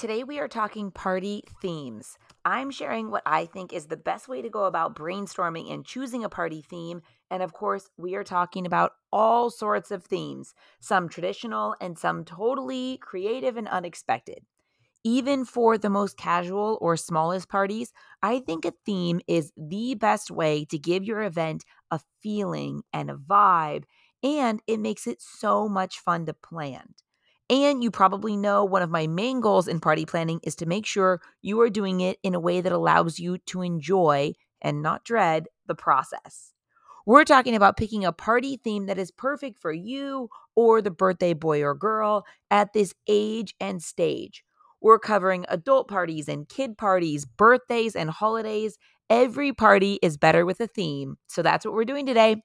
Today, we are talking party themes. I'm sharing what I think is the best way to go about brainstorming and choosing a party theme. And of course, we are talking about all sorts of themes, some traditional and some totally creative and unexpected. Even for the most casual or smallest parties, I think a theme is the best way to give your event a feeling and a vibe, and it makes it so much fun to plan. And you probably know one of my main goals in party planning is to make sure you are doing it in a way that allows you to enjoy and not dread the process. We're talking about picking a party theme that is perfect for you or the birthday boy or girl at this age and stage. We're covering adult parties and kid parties, birthdays and holidays. Every party is better with a theme. So that's what we're doing today.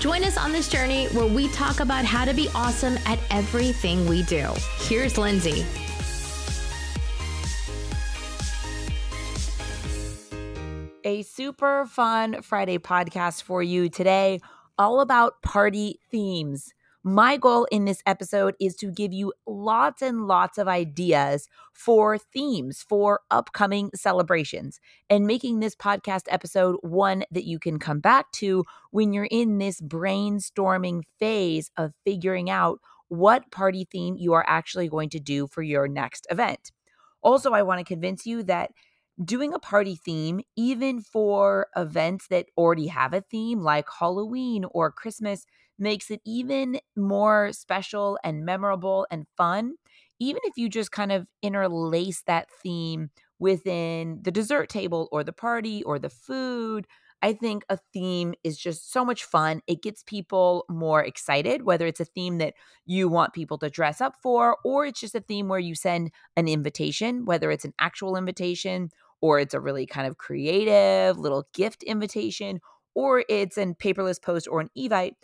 Join us on this journey where we talk about how to be awesome at everything we do. Here's Lindsay. A super fun Friday podcast for you today, all about party themes. My goal in this episode is to give you lots and lots of ideas for themes for upcoming celebrations and making this podcast episode one that you can come back to when you're in this brainstorming phase of figuring out what party theme you are actually going to do for your next event. Also, I want to convince you that doing a party theme, even for events that already have a theme like Halloween or Christmas, makes it even more special and memorable and fun. Even if you just kind of interlace that theme within the dessert table or the party or the food, I think a theme is just so much fun. It gets people more excited, whether it's a theme that you want people to dress up for, or it's just a theme where you send an invitation, whether it's an actual invitation or it's a really kind of creative little gift invitation, or it's a paperless post or an evite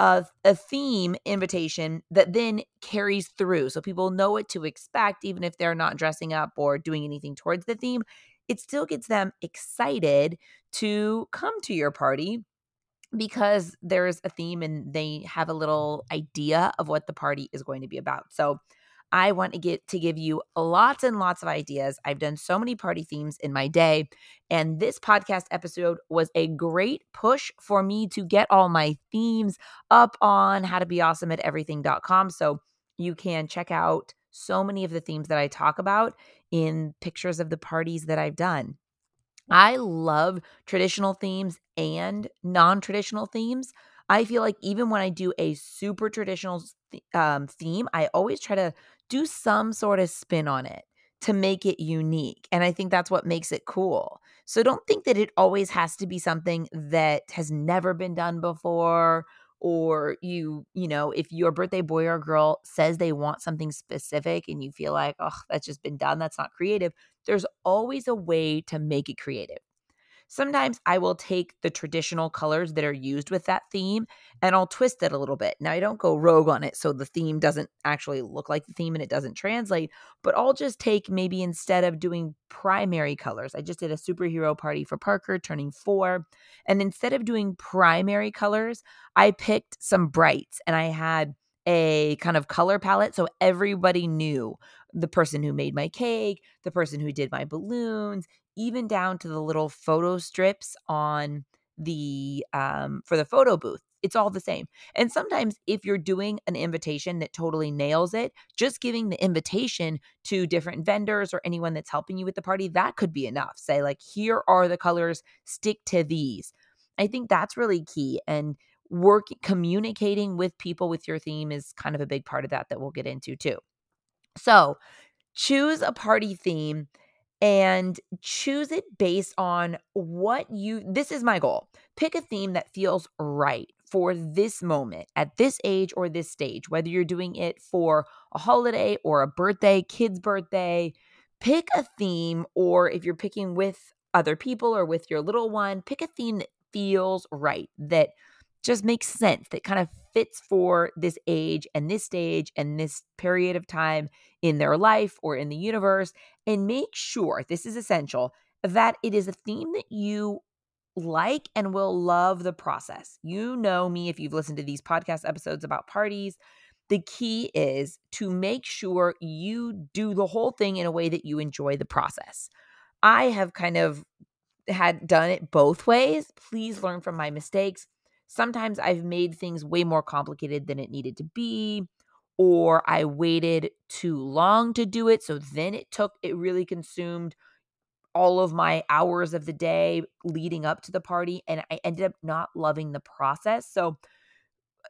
a theme invitation that then carries through. So people know what to expect, even if they're not dressing up or doing anything towards the theme. It still gets them excited to come to your party because there's a theme and they have a little idea of what the party is going to be about. So I want to get to give you lots and lots of ideas. I've done so many party themes in my day, and this podcast episode was a great push for me to get all my themes up on how to be awesome at everything.com. So you can check out so many of the themes that I talk about in pictures of the parties that I've done. I love traditional themes and non traditional themes. I feel like even when I do a super traditional um, theme, I always try to do some sort of spin on it to make it unique. And I think that's what makes it cool. So don't think that it always has to be something that has never been done before or you, you know, if your birthday boy or girl says they want something specific and you feel like, "Oh, that's just been done, that's not creative." There's always a way to make it creative. Sometimes I will take the traditional colors that are used with that theme and I'll twist it a little bit. Now, I don't go rogue on it so the theme doesn't actually look like the theme and it doesn't translate, but I'll just take maybe instead of doing primary colors, I just did a superhero party for Parker turning four. And instead of doing primary colors, I picked some brights and I had a kind of color palette so everybody knew the person who made my cake, the person who did my balloons, even down to the little photo strips on the um for the photo booth it's all the same. And sometimes, if you're doing an invitation that totally nails it, just giving the invitation to different vendors or anyone that's helping you with the party, that could be enough. Say, like, here are the colors, stick to these. I think that's really key. And work communicating with people with your theme is kind of a big part of that that we'll get into too. So, choose a party theme and choose it based on what you this is my goal. Pick a theme that feels right for this moment at this age or this stage, whether you're doing it for a holiday or a birthday, kid's birthday. Pick a theme, or if you're picking with other people or with your little one, pick a theme that feels right, that just makes sense, that kind of fits for this age and this stage and this period of time in their life or in the universe. And make sure this is essential that it is a theme that you like and will love the process. You know me if you've listened to these podcast episodes about parties. The key is to make sure you do the whole thing in a way that you enjoy the process. I have kind of had done it both ways. Please learn from my mistakes. Sometimes I've made things way more complicated than it needed to be, or I waited too long to do it. So then it took, it really consumed all of my hours of the day leading up to the party. And I ended up not loving the process. So,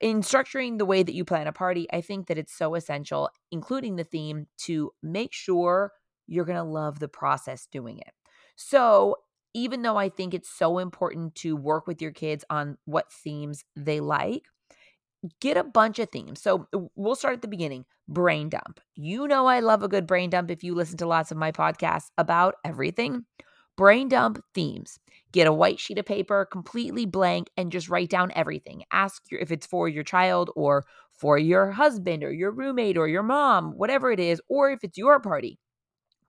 in structuring the way that you plan a party, I think that it's so essential, including the theme, to make sure you're going to love the process doing it. So, even though I think it's so important to work with your kids on what themes they like, get a bunch of themes. So, we'll start at the beginning brain dump. You know, I love a good brain dump if you listen to lots of my podcasts about everything. Brain dump themes. Get a white sheet of paper, completely blank, and just write down everything. Ask your, if it's for your child or for your husband or your roommate or your mom, whatever it is, or if it's your party.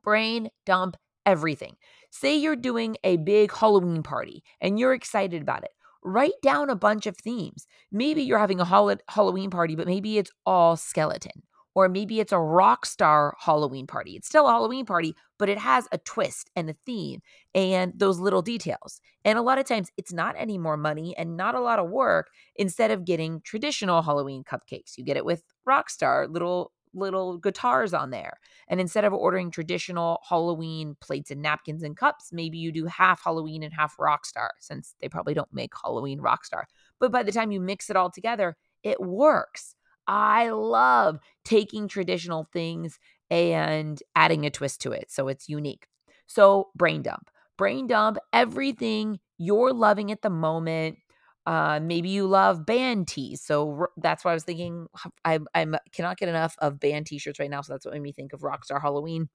Brain dump everything. Say you're doing a big Halloween party and you're excited about it. Write down a bunch of themes. Maybe you're having a Halloween party, but maybe it's all skeleton or maybe it's a rock star Halloween party. It's still a Halloween party, but it has a twist and a theme and those little details. And a lot of times it's not any more money and not a lot of work instead of getting traditional Halloween cupcakes. You get it with rock star little little guitars on there. And instead of ordering traditional Halloween plates and napkins and cups, maybe you do half Halloween and half Rockstar, since they probably don't make Halloween Rockstar. But by the time you mix it all together, it works. I love taking traditional things and adding a twist to it so it's unique. So, brain dump. Brain dump everything you're loving at the moment. Uh, maybe you love band tees. So that's why I was thinking I I'm, cannot get enough of band t-shirts right now. So that's what made me think of Rockstar Halloween.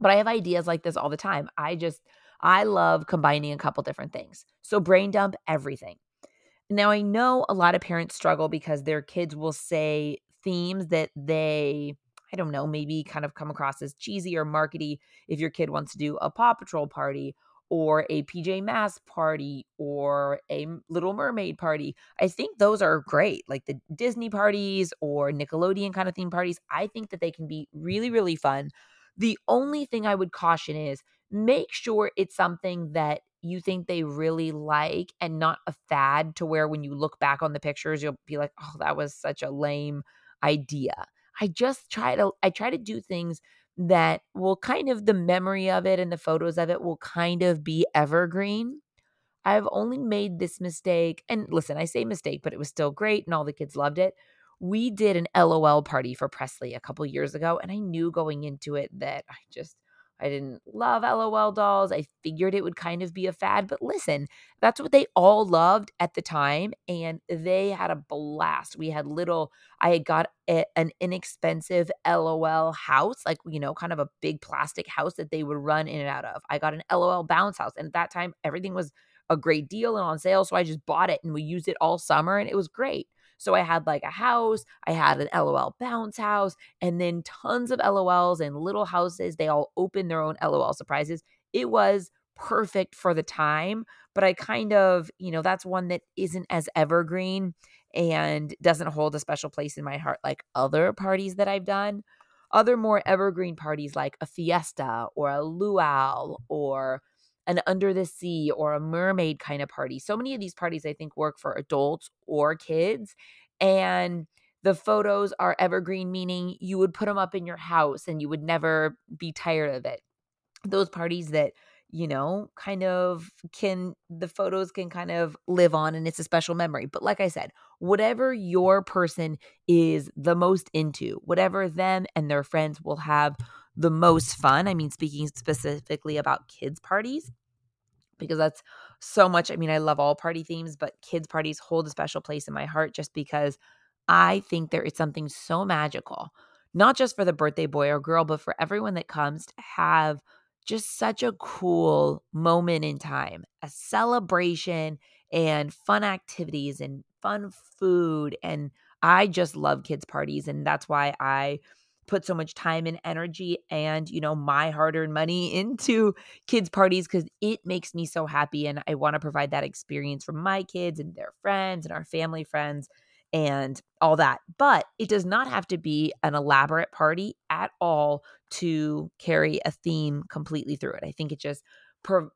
But I have ideas like this all the time. I just I love combining a couple different things. So brain dump everything. Now, I know a lot of parents struggle because their kids will say themes that they, I don't know, maybe kind of come across as cheesy or markety if your kid wants to do a Paw Patrol party or a PJ Masks party or a Little Mermaid party. I think those are great, like the Disney parties or Nickelodeon kind of theme parties. I think that they can be really, really fun. The only thing I would caution is make sure it's something that you think they really like and not a fad to where when you look back on the pictures you'll be like oh that was such a lame idea i just try to i try to do things that will kind of the memory of it and the photos of it will kind of be evergreen. I've only made this mistake and listen i say mistake but it was still great and all the kids loved it. We did an lol party for presley a couple years ago and i knew going into it that i just I didn't love LOL dolls. I figured it would kind of be a fad, but listen, that's what they all loved at the time. And they had a blast. We had little, I had got a, an inexpensive LOL house, like, you know, kind of a big plastic house that they would run in and out of. I got an LOL bounce house. And at that time, everything was a great deal and on sale. So I just bought it and we used it all summer and it was great. So I had like a house, I had an LOL bounce house, and then tons of LOLs and little houses. They all opened their own LOL surprises. It was perfect for the time, but I kind of, you know, that's one that isn't as evergreen and doesn't hold a special place in my heart like other parties that I've done. Other more evergreen parties like a fiesta or a luau or an under the sea or a mermaid kind of party. So many of these parties I think work for adults or kids. And the photos are evergreen, meaning you would put them up in your house and you would never be tired of it. Those parties that, you know, kind of can, the photos can kind of live on and it's a special memory. But like I said, whatever your person is the most into, whatever them and their friends will have the most fun. I mean, speaking specifically about kids' parties, because that's so much. I mean, I love all party themes, but kids' parties hold a special place in my heart just because I think there is something so magical, not just for the birthday boy or girl, but for everyone that comes to have just such a cool moment in time, a celebration and fun activities and fun food. And I just love kids' parties. And that's why I put so much time and energy and, you know, my hard earned money into kids' parties because it makes me so happy. And I want to provide that experience for my kids and their friends and our family friends and all that. But it does not have to be an elaborate party at all to carry a theme completely through it. I think it just,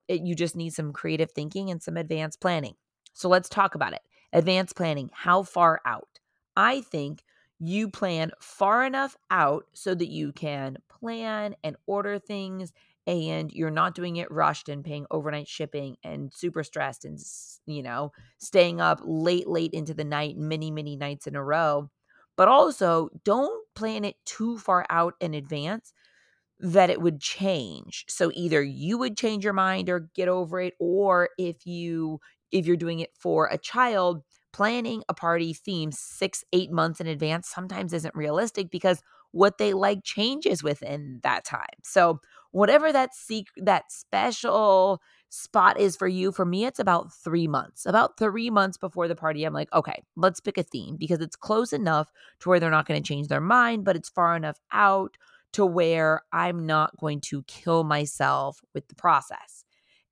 you just need some creative thinking and some advanced planning. So let's talk about it. Advanced planning, how far out? I think you plan far enough out so that you can plan and order things and you're not doing it rushed and paying overnight shipping and super stressed and you know staying up late late into the night many many nights in a row. But also don't plan it too far out in advance that it would change. So either you would change your mind or get over it or if you if you're doing it for a child planning a party theme six, eight months in advance sometimes isn't realistic because what they like changes within that time. So, whatever that secret, that special spot is for you, for me, it's about three months. About three months before the party, I'm like, okay, let's pick a theme because it's close enough to where they're not going to change their mind, but it's far enough out to where I'm not going to kill myself with the process.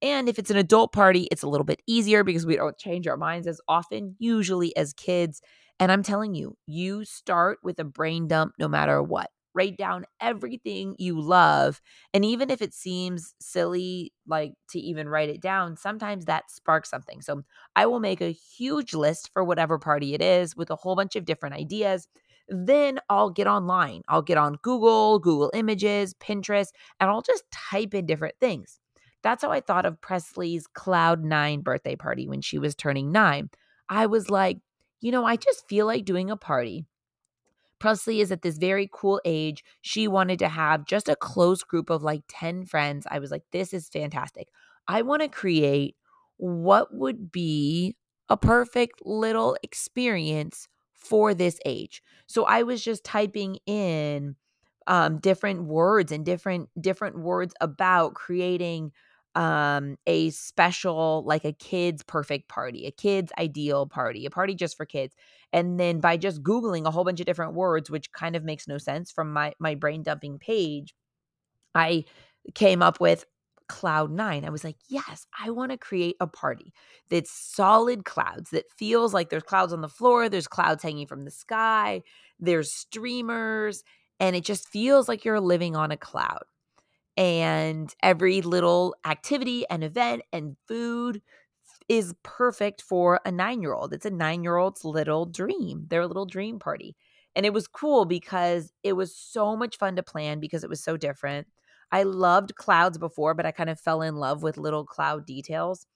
And if it's an adult party, it's a little bit easier because we don't change our minds as often, usually as kids. And I'm telling you, you start with a brain dump no matter what. Write down everything you love. And even if it seems silly, like to even write it down, sometimes that sparks something. So I will make a huge list for whatever party it is with a whole bunch of different ideas. Then I'll get online. I'll get on Google, Google Images, Pinterest, and I'll just type in different things. That's how I thought of Presley's Cloud Nine birthday party when she was turning nine. I was like, you know, I just feel like doing a party. Presley is at this very cool age. She wanted to have just a close group of like 10 friends. I was like, this is fantastic. I want to create what would be a perfect little experience for this age. So I was just typing in um, different words and different different words about creating um a special like a kids perfect party a kids ideal party a party just for kids and then by just googling a whole bunch of different words which kind of makes no sense from my my brain dumping page i came up with cloud nine. I was like yes i want to create a party that's solid clouds that feels like there's clouds on the floor there's clouds hanging from the sky there's streamers and it just feels like you're living on a cloud and every little activity and event and food is perfect for a nine year old. It's a nine year old's little dream, their little dream party. And it was cool because it was so much fun to plan because it was so different. I loved clouds before, but I kind of fell in love with little cloud details.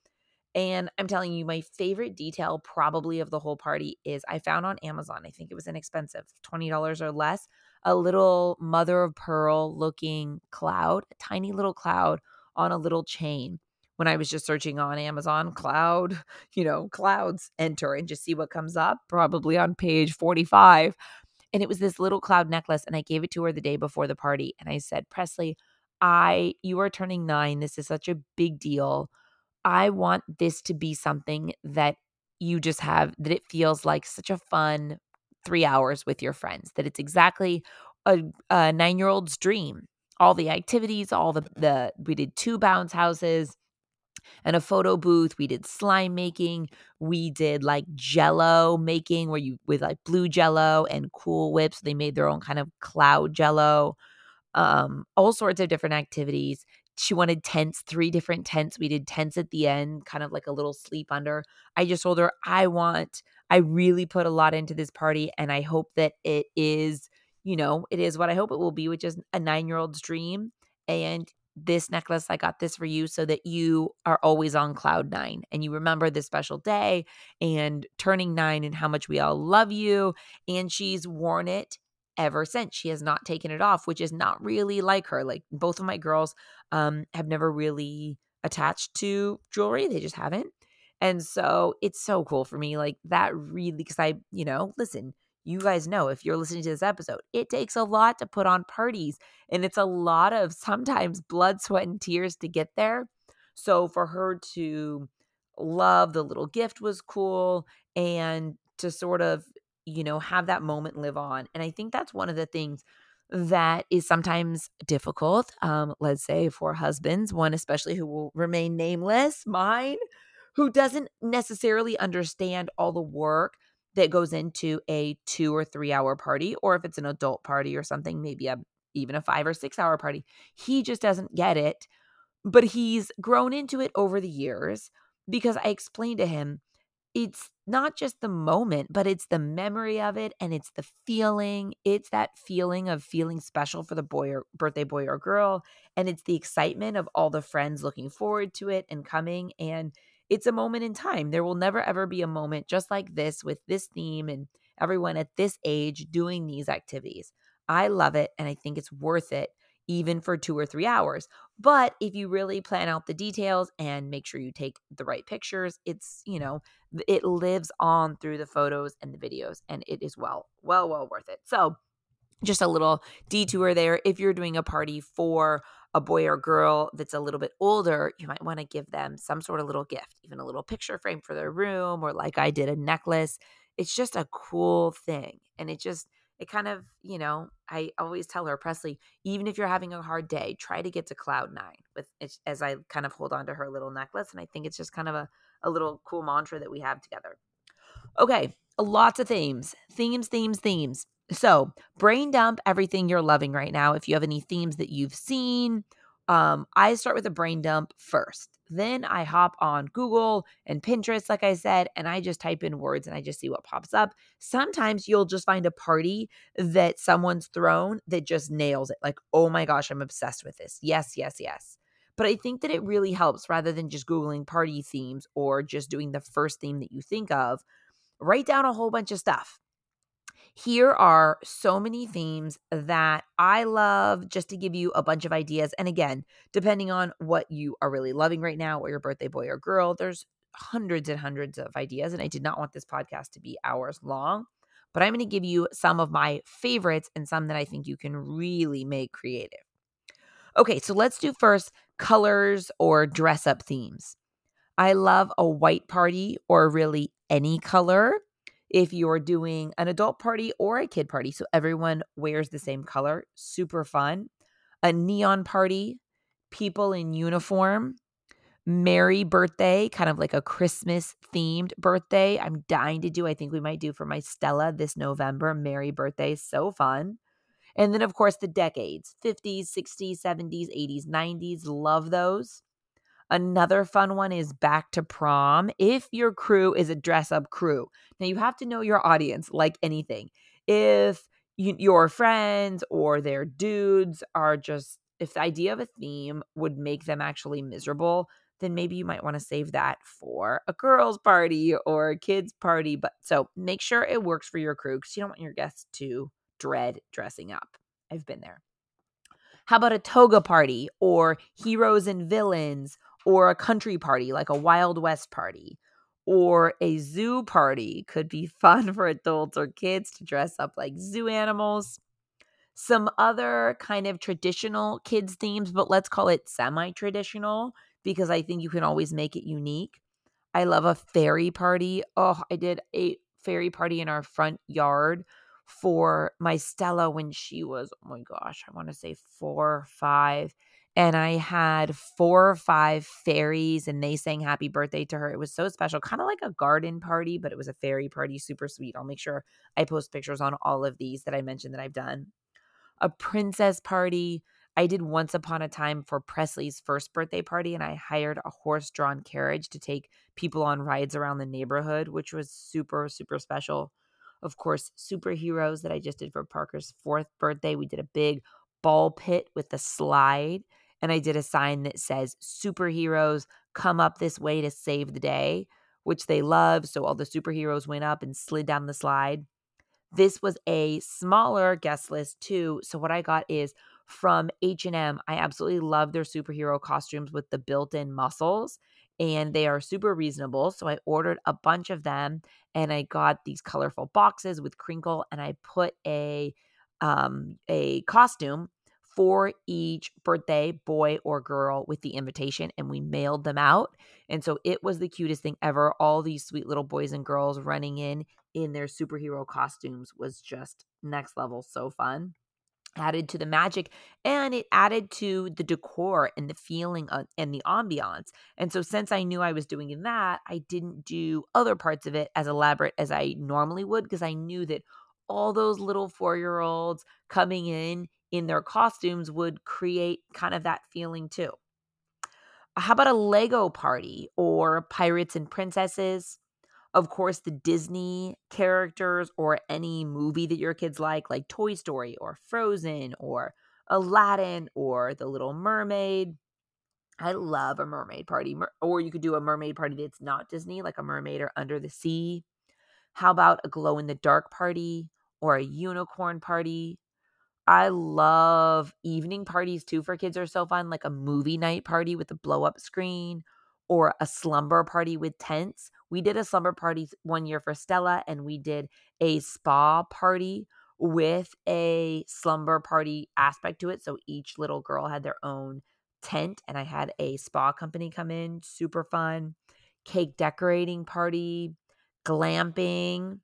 And I'm telling you, my favorite detail probably of the whole party is I found on Amazon, I think it was inexpensive, $20 or less, a little mother of pearl looking cloud, a tiny little cloud on a little chain. When I was just searching on Amazon, cloud, you know, clouds, enter and just see what comes up, probably on page 45. And it was this little cloud necklace. And I gave it to her the day before the party. And I said, Presley, I, you are turning nine. This is such a big deal. I want this to be something that you just have, that it feels like such a fun three hours with your friends, that it's exactly a, a nine year old's dream. All the activities, all the, the, we did two bounce houses and a photo booth. We did slime making. We did like jello making where you, with like blue jello and cool whips. They made their own kind of cloud jello um, all sorts of different activities she wanted tents, three different tents. We did tents at the end, kind of like a little sleep under. I just told her, I want, I really put a lot into this party and I hope that it is, you know, it is what I hope it will be, which is a nine year old's dream. And this necklace, I got this for you so that you are always on cloud nine and you remember this special day and turning nine and how much we all love you. And she's worn it ever since. She has not taken it off, which is not really like her. Like both of my girls um, have never really attached to jewelry, they just haven't. And so it's so cool for me. Like that really, because I, you know, listen, you guys know if you're listening to this episode, it takes a lot to put on parties and it's a lot of sometimes blood, sweat, and tears to get there. So for her to love the little gift was cool and to sort of, you know, have that moment live on. And I think that's one of the things that is sometimes difficult. Um, let's say for husbands, one especially who will remain nameless, mine, who doesn't necessarily understand all the work that goes into a two or three hour party, or if it's an adult party or something, maybe a even a five or six hour party. He just doesn't get it. But he's grown into it over the years because I explained to him it's not just the moment, but it's the memory of it and it's the feeling. It's that feeling of feeling special for the boy or birthday boy or girl. And it's the excitement of all the friends looking forward to it and coming. And it's a moment in time. There will never ever be a moment just like this with this theme and everyone at this age doing these activities. I love it and I think it's worth it even for two or three hours. But if you really plan out the details and make sure you take the right pictures, it's, you know, it lives on through the photos and the videos and it is well, well, well worth it. So, just a little detour there. If you're doing a party for a boy or girl that's a little bit older, you might want to give them some sort of little gift, even a little picture frame for their room, or like I did, a necklace. It's just a cool thing. And it just, it kind of, you know, I always tell her, Presley, even if you're having a hard day, try to get to cloud nine with as I kind of hold on to her little necklace. And I think it's just kind of a, a little cool mantra that we have together. Okay, lots of themes, themes, themes, themes. So, brain dump everything you're loving right now. If you have any themes that you've seen, um, I start with a brain dump first. Then I hop on Google and Pinterest, like I said, and I just type in words and I just see what pops up. Sometimes you'll just find a party that someone's thrown that just nails it. Like, oh my gosh, I'm obsessed with this. Yes, yes, yes. But I think that it really helps rather than just Googling party themes or just doing the first theme that you think of. Write down a whole bunch of stuff here are so many themes that I love just to give you a bunch of ideas. And again, depending on what you are really loving right now, or your birthday boy or girl, there's hundreds and hundreds of ideas. And I did not want this podcast to be hours long, but I'm going to give you some of my favorites and some that I think you can really make creative. Okay, so let's do first colors or dress up themes. I love a white party or really any color if you're doing an adult party or a kid party. So everyone wears the same color, super fun. A neon party, people in uniform, merry birthday, kind of like a Christmas themed birthday. I'm dying to do. I think we might do for my Stella this November. Merry birthday, so fun. And then, of course, the decades 50s, 60s, 70s, 80s, 90s. Love those. Another fun one is back to prom. If your crew is a dress up crew, now you have to know your audience like anything. If you, your friends or their dudes are just, if the idea of a theme would make them actually miserable, then maybe you might want to save that for a girls' party or a kids' party. But so make sure it works for your crew because you don't want your guests to dread dressing up. I've been there. How about a toga party or heroes and villains or a country party like a Wild West party or a zoo party could be fun for adults or kids to dress up like zoo animals. Some other kind of traditional kids' themes, but let's call it semi traditional because I think you can always make it unique. I love a fairy party. Oh, I did a fairy party in our front yard for my Stella when she was, oh my gosh, I want to say four or five and I had four or five fairies and they sang happy birthday to her. It was so special, kind of like a garden party, but it was a fairy party, super sweet. I'll make sure I post pictures on all of these that I mentioned that I've done. A princess party. I did once upon a time for Presley's first birthday party, and I hired a horse drawn carriage to take people on rides around the neighborhood, which was super, super special. Of course, superheroes that I just did for Parker's fourth birthday. We did a big ball pit with the slide and I did a sign that says superheroes come up this way to save the day, which they love. So all the superheroes went up and slid down the slide. This was a smaller guest list too. So what I got is from H&M. I absolutely love their superhero costumes with the built-in muscles and they are super reasonable. So I ordered a bunch of them and I got these colorful boxes with crinkle and I put a um a costume for each birthday boy or girl with the invitation and we mailed them out. And so it was the cutest thing ever. All these sweet little boys and girls running in in their superhero costumes was just next level so fun added to the magic and it added to the decor and the feeling of, and the ambiance. And so since I knew I was doing that, I didn't do other parts of it as elaborate as I normally would because I knew that all those little 4-year-olds coming in in their costumes would create kind of that feeling too. How about a Lego party or pirates and princesses? Of course, the Disney characters or any movie that your kids like, like Toy Story or Frozen or Aladdin or The Little Mermaid. I love a mermaid party. Or you could do a mermaid party that's not Disney, like a mermaid or under the sea. How about a glow in the dark party or a unicorn party? I love evening parties too for kids are so fun, like a movie night party with a blow up screen or a slumber party with tents. We did a slumber party one year for Stella, and we did a spa party with a slumber party aspect to it. So each little girl had their own tent, and I had a spa company come in, super fun. Cake decorating party, glamping,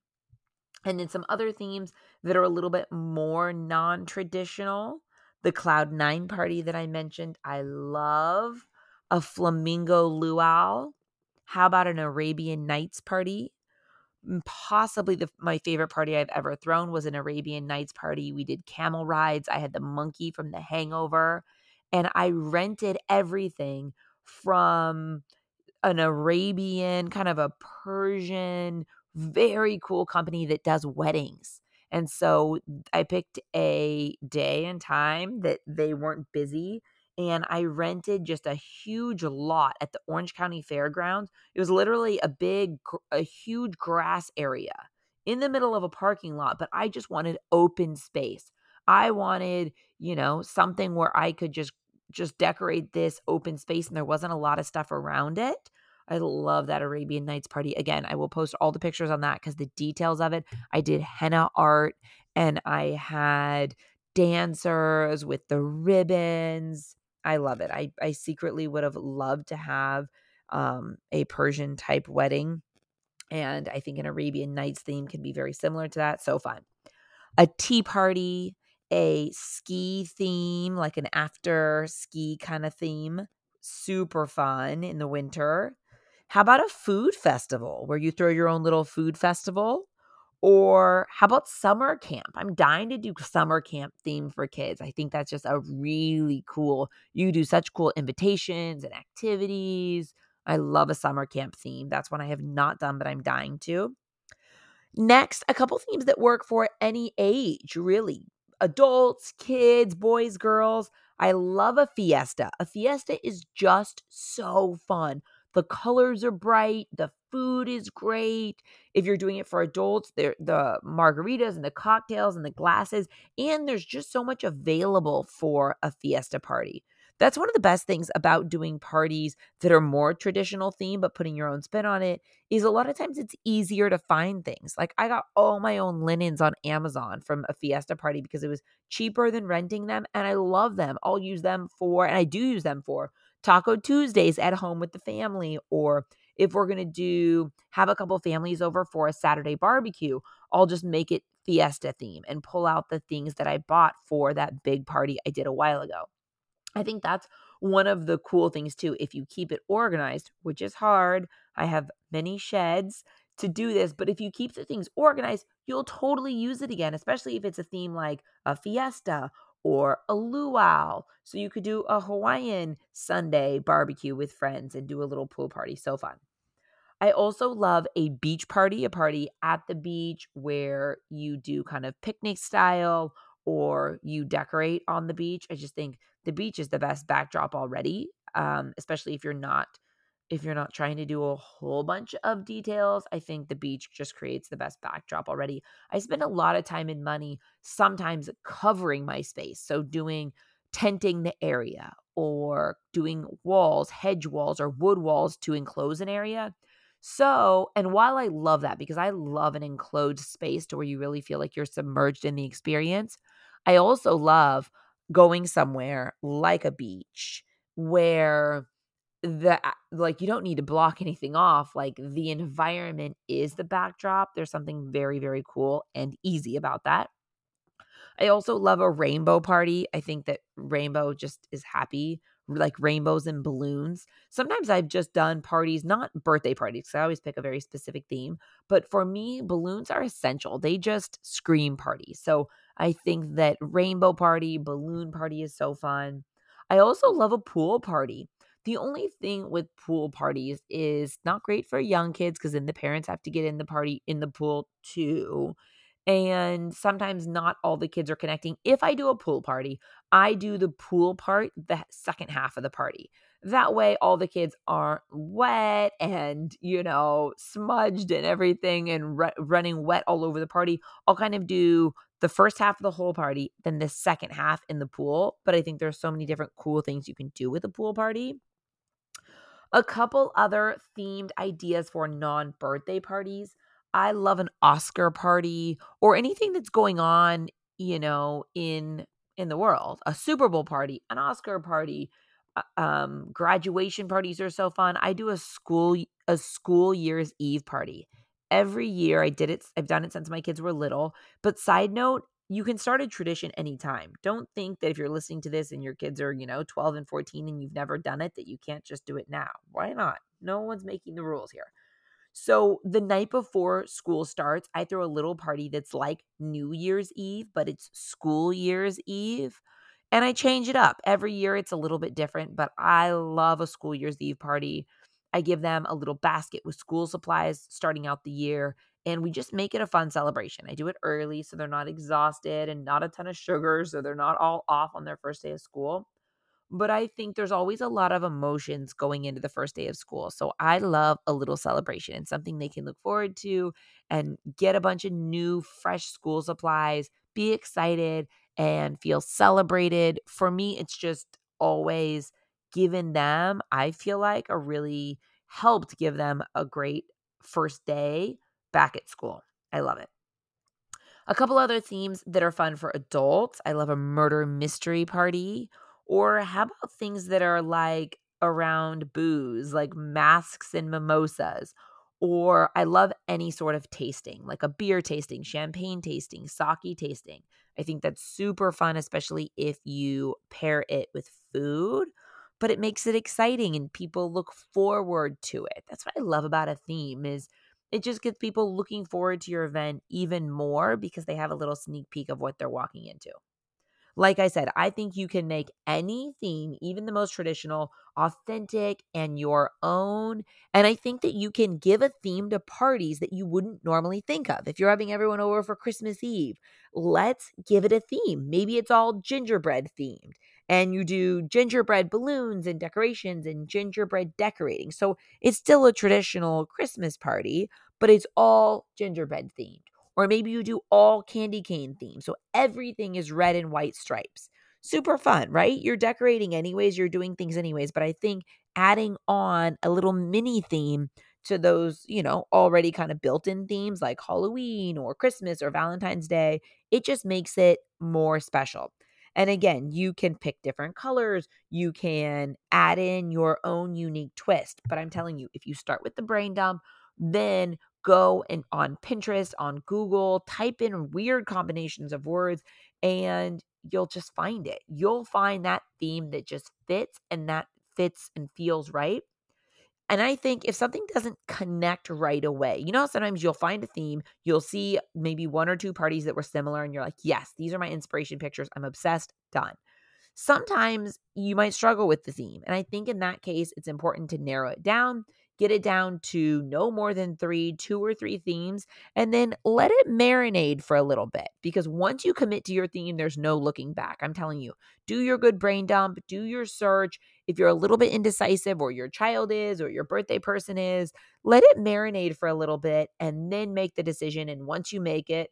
and then some other themes that are a little bit more non traditional. The Cloud Nine party that I mentioned, I love a flamingo luau? How about an Arabian Nights party? Possibly the, my favorite party I've ever thrown was an Arabian Nights party. We did camel rides. I had the monkey from The Hangover, and I rented everything from an Arabian, kind of a Persian, very cool company that does weddings. And so I picked a day and time that they weren't busy and I rented just a huge lot at the Orange County Fairgrounds. It was literally a big, a huge grass area in the middle of a parking lot, but I just wanted open space. I wanted, you know, something where I could just just decorate this open space and there wasn't a lot of stuff around it. I love that Arabian Nights party. Again, I will post all the pictures on that because the details of it. I did henna art and I had dancers with the ribbons I love it. I I secretly would have loved to have um, a Persian type wedding, and I think an Arabian Nights theme can be very similar to that. So fun. A tea party, a ski theme, like an after ski kind of theme, super fun in the winter. How about a food festival where you throw your own little food festival? Or how about summer camp? I'm dying to do summer camp theme for kids. I think that's just a really cool. You do such cool invitations and activities. I love a summer camp theme. That's one I have not done, but I'm dying to. Next, a couple themes that work for any age, really. Adults, kids, boys, girls. I love a fiesta. A fiesta is just so fun. The colors are bright, the food is great. If you're doing it for adults, there the margaritas and the cocktails and the glasses, and there's just so much available for a fiesta party. That's one of the best things about doing parties that are more traditional theme but putting your own spin on it is a lot of times it's easier to find things. Like I got all my own linens on Amazon from a fiesta party because it was cheaper than renting them and I love them. I'll use them for and I do use them for Taco Tuesdays at home with the family, or if we're going to do have a couple families over for a Saturday barbecue, I'll just make it fiesta theme and pull out the things that I bought for that big party I did a while ago. I think that's one of the cool things too. If you keep it organized, which is hard, I have many sheds to do this, but if you keep the things organized, you'll totally use it again, especially if it's a theme like a fiesta or a luau. So you could do a Hawaiian Sunday barbecue with friends and do a little pool party. So fun. I also love a beach party, a party at the beach where you do kind of picnic style or you decorate on the beach. I just think the beach is the best backdrop already, um, especially if you're not if you're not trying to do a whole bunch of details, I think the beach just creates the best backdrop already. I spend a lot of time and money sometimes covering my space. So doing tenting the area or doing walls, hedge walls, or wood walls to enclose an area. So, and while I love that because I love an enclosed space to where you really feel like you're submerged in the experience, I also love going somewhere like a beach where the uh, like you don't need to block anything off like the environment is the backdrop there's something very very cool and easy about that. I also love a rainbow party i think that rainbow just is happy like rainbows and balloons. Sometimes i've just done parties not birthday parties because i always pick a very specific theme but for me balloons are essential they just scream party so i think that rainbow party balloon party is so fun. I also love a pool party the only thing with pool parties is not great for young kids because then the parents have to get in the party in the pool too. And sometimes not all the kids are connecting. If I do a pool party, I do the pool part the second half of the party. That way, all the kids aren't wet and, you know, smudged and everything and running wet all over the party. I'll kind of do the first half of the whole party, then the second half in the pool. But I think there's so many different cool things you can do with a pool party. A couple other themed ideas for non birthday parties. I love an Oscar party or anything that's going on, you know, in in the world. A Super Bowl party, an Oscar party, uh, um graduation parties are so fun. I do a school a school year's eve party. Every year I did it I've done it since my kids were little. But side note, you can start a tradition anytime. Don't think that if you're listening to this and your kids are, you know, 12 and 14 and you've never done it, that you can't just do it now. Why not? No one's making the rules here. So the night before school starts, I throw a little party that's like New Year's Eve, but it's school year's Eve. And I change it up. Every year it's a little bit different, but I love a school year's Eve party. I give them a little basket with school supplies starting out the year and we just make it a fun celebration. I do it early so they're not exhausted and not a ton of sugar so they're not all off on their first day of school. But I think there's always a lot of emotions going into the first day of school. So I love a little celebration and something they can look forward to and get a bunch of new, fresh school supplies, be excited and feel celebrated. For me, it's just always given them, I feel like, a really helped give them a great first day back at school. I love it. A couple other themes that are fun for adults. I love a murder mystery party. Or how about things that are like around booze, like masks and mimosas? Or I love any sort of tasting, like a beer tasting, champagne tasting, sake tasting. I think that's super fun, especially if you pair it with food, but it makes it exciting and people look forward to it. That's what I love about a theme is it just gets people looking forward to your event even more because they have a little sneak peek of what they're walking into. Like I said, I think you can make any theme, even the most traditional, authentic and your own. And I think that you can give a theme to parties that you wouldn't normally think of. If you're having everyone over for Christmas Eve, let's give it a theme. Maybe it's all gingerbread themed and you do gingerbread balloons and decorations and gingerbread decorating. So it's still a traditional Christmas party, but it's all gingerbread themed. Or maybe you do all candy cane themed. So everything is red and white stripes. Super fun, right? You're decorating anyways, you're doing things anyways. But I think adding on a little mini theme to those, you know, already kind of built in themes like Halloween or Christmas or Valentine's Day, it just makes it more special. And again, you can pick different colors, you can add in your own unique twist. But I'm telling you, if you start with the brain dump, then go and on Pinterest, on Google, type in weird combinations of words and you'll just find it. You'll find that theme that just fits and that fits and feels right. And I think if something doesn't connect right away, you know, sometimes you'll find a theme, you'll see maybe one or two parties that were similar, and you're like, yes, these are my inspiration pictures. I'm obsessed, done. Sometimes you might struggle with the theme. And I think in that case, it's important to narrow it down get it down to no more than three, two or three themes, and then let it marinate for a little bit. Because once you commit to your theme, there's no looking back. I'm telling you, do your good brain dump, do your search. If you're a little bit indecisive, or your child is, or your birthday person is, let it marinate for a little bit and then make the decision. And once you make it,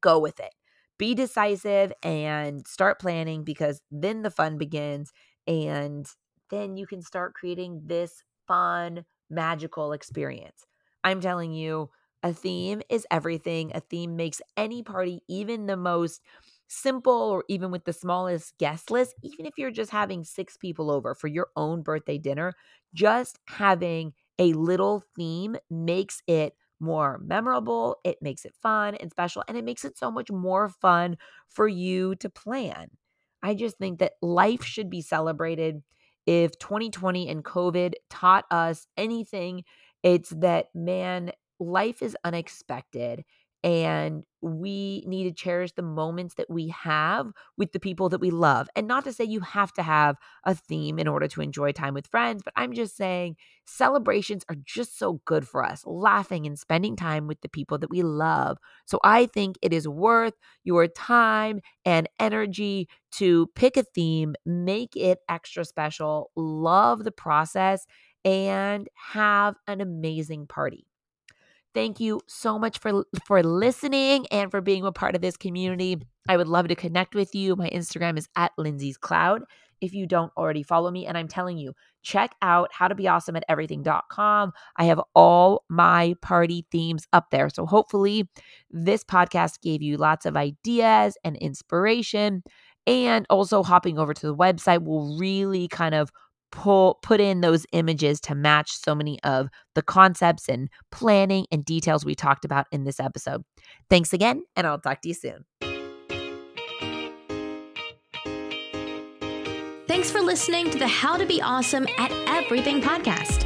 go with it. Be decisive and start planning because then the fun begins And then you can start creating this fun, magical experience. I'm telling you, a theme is everything. A theme makes any party, even the most simple or even with the smallest guest list, even if you're just having six people over for your own birthday dinner, just having a little theme makes it more memorable, it makes it fun and special, and it makes it so much more fun for you to plan. I just think that life should be celebrated. If 2020 and COVID taught us anything, it's that, man, life is unexpected and we need to cherish the moments that we have with the people that we love. And not to say you have to have a theme in order to enjoy time with friends, but I'm just saying celebrations are just so good for us, laughing and spending time with the people that we love. So I think it is worth your time and energy to pick a theme, make it extra special, love the process, and have an amazing party. Thank you so much for for listening and for being a part of this community. I would love to connect with you. My Instagram is at Lindsay's Cloud. If you don't already follow me, and I'm telling you, check out how to be awesome at everything.com. I have all my party themes up there. So hopefully, this podcast gave you lots of ideas and inspiration. And also, hopping over to the website will really kind of pull put in those images to match so many of the concepts and planning and details we talked about in this episode. Thanks again, and I'll talk to you soon. Thanks for listening to the How to Be Awesome at Everything podcast.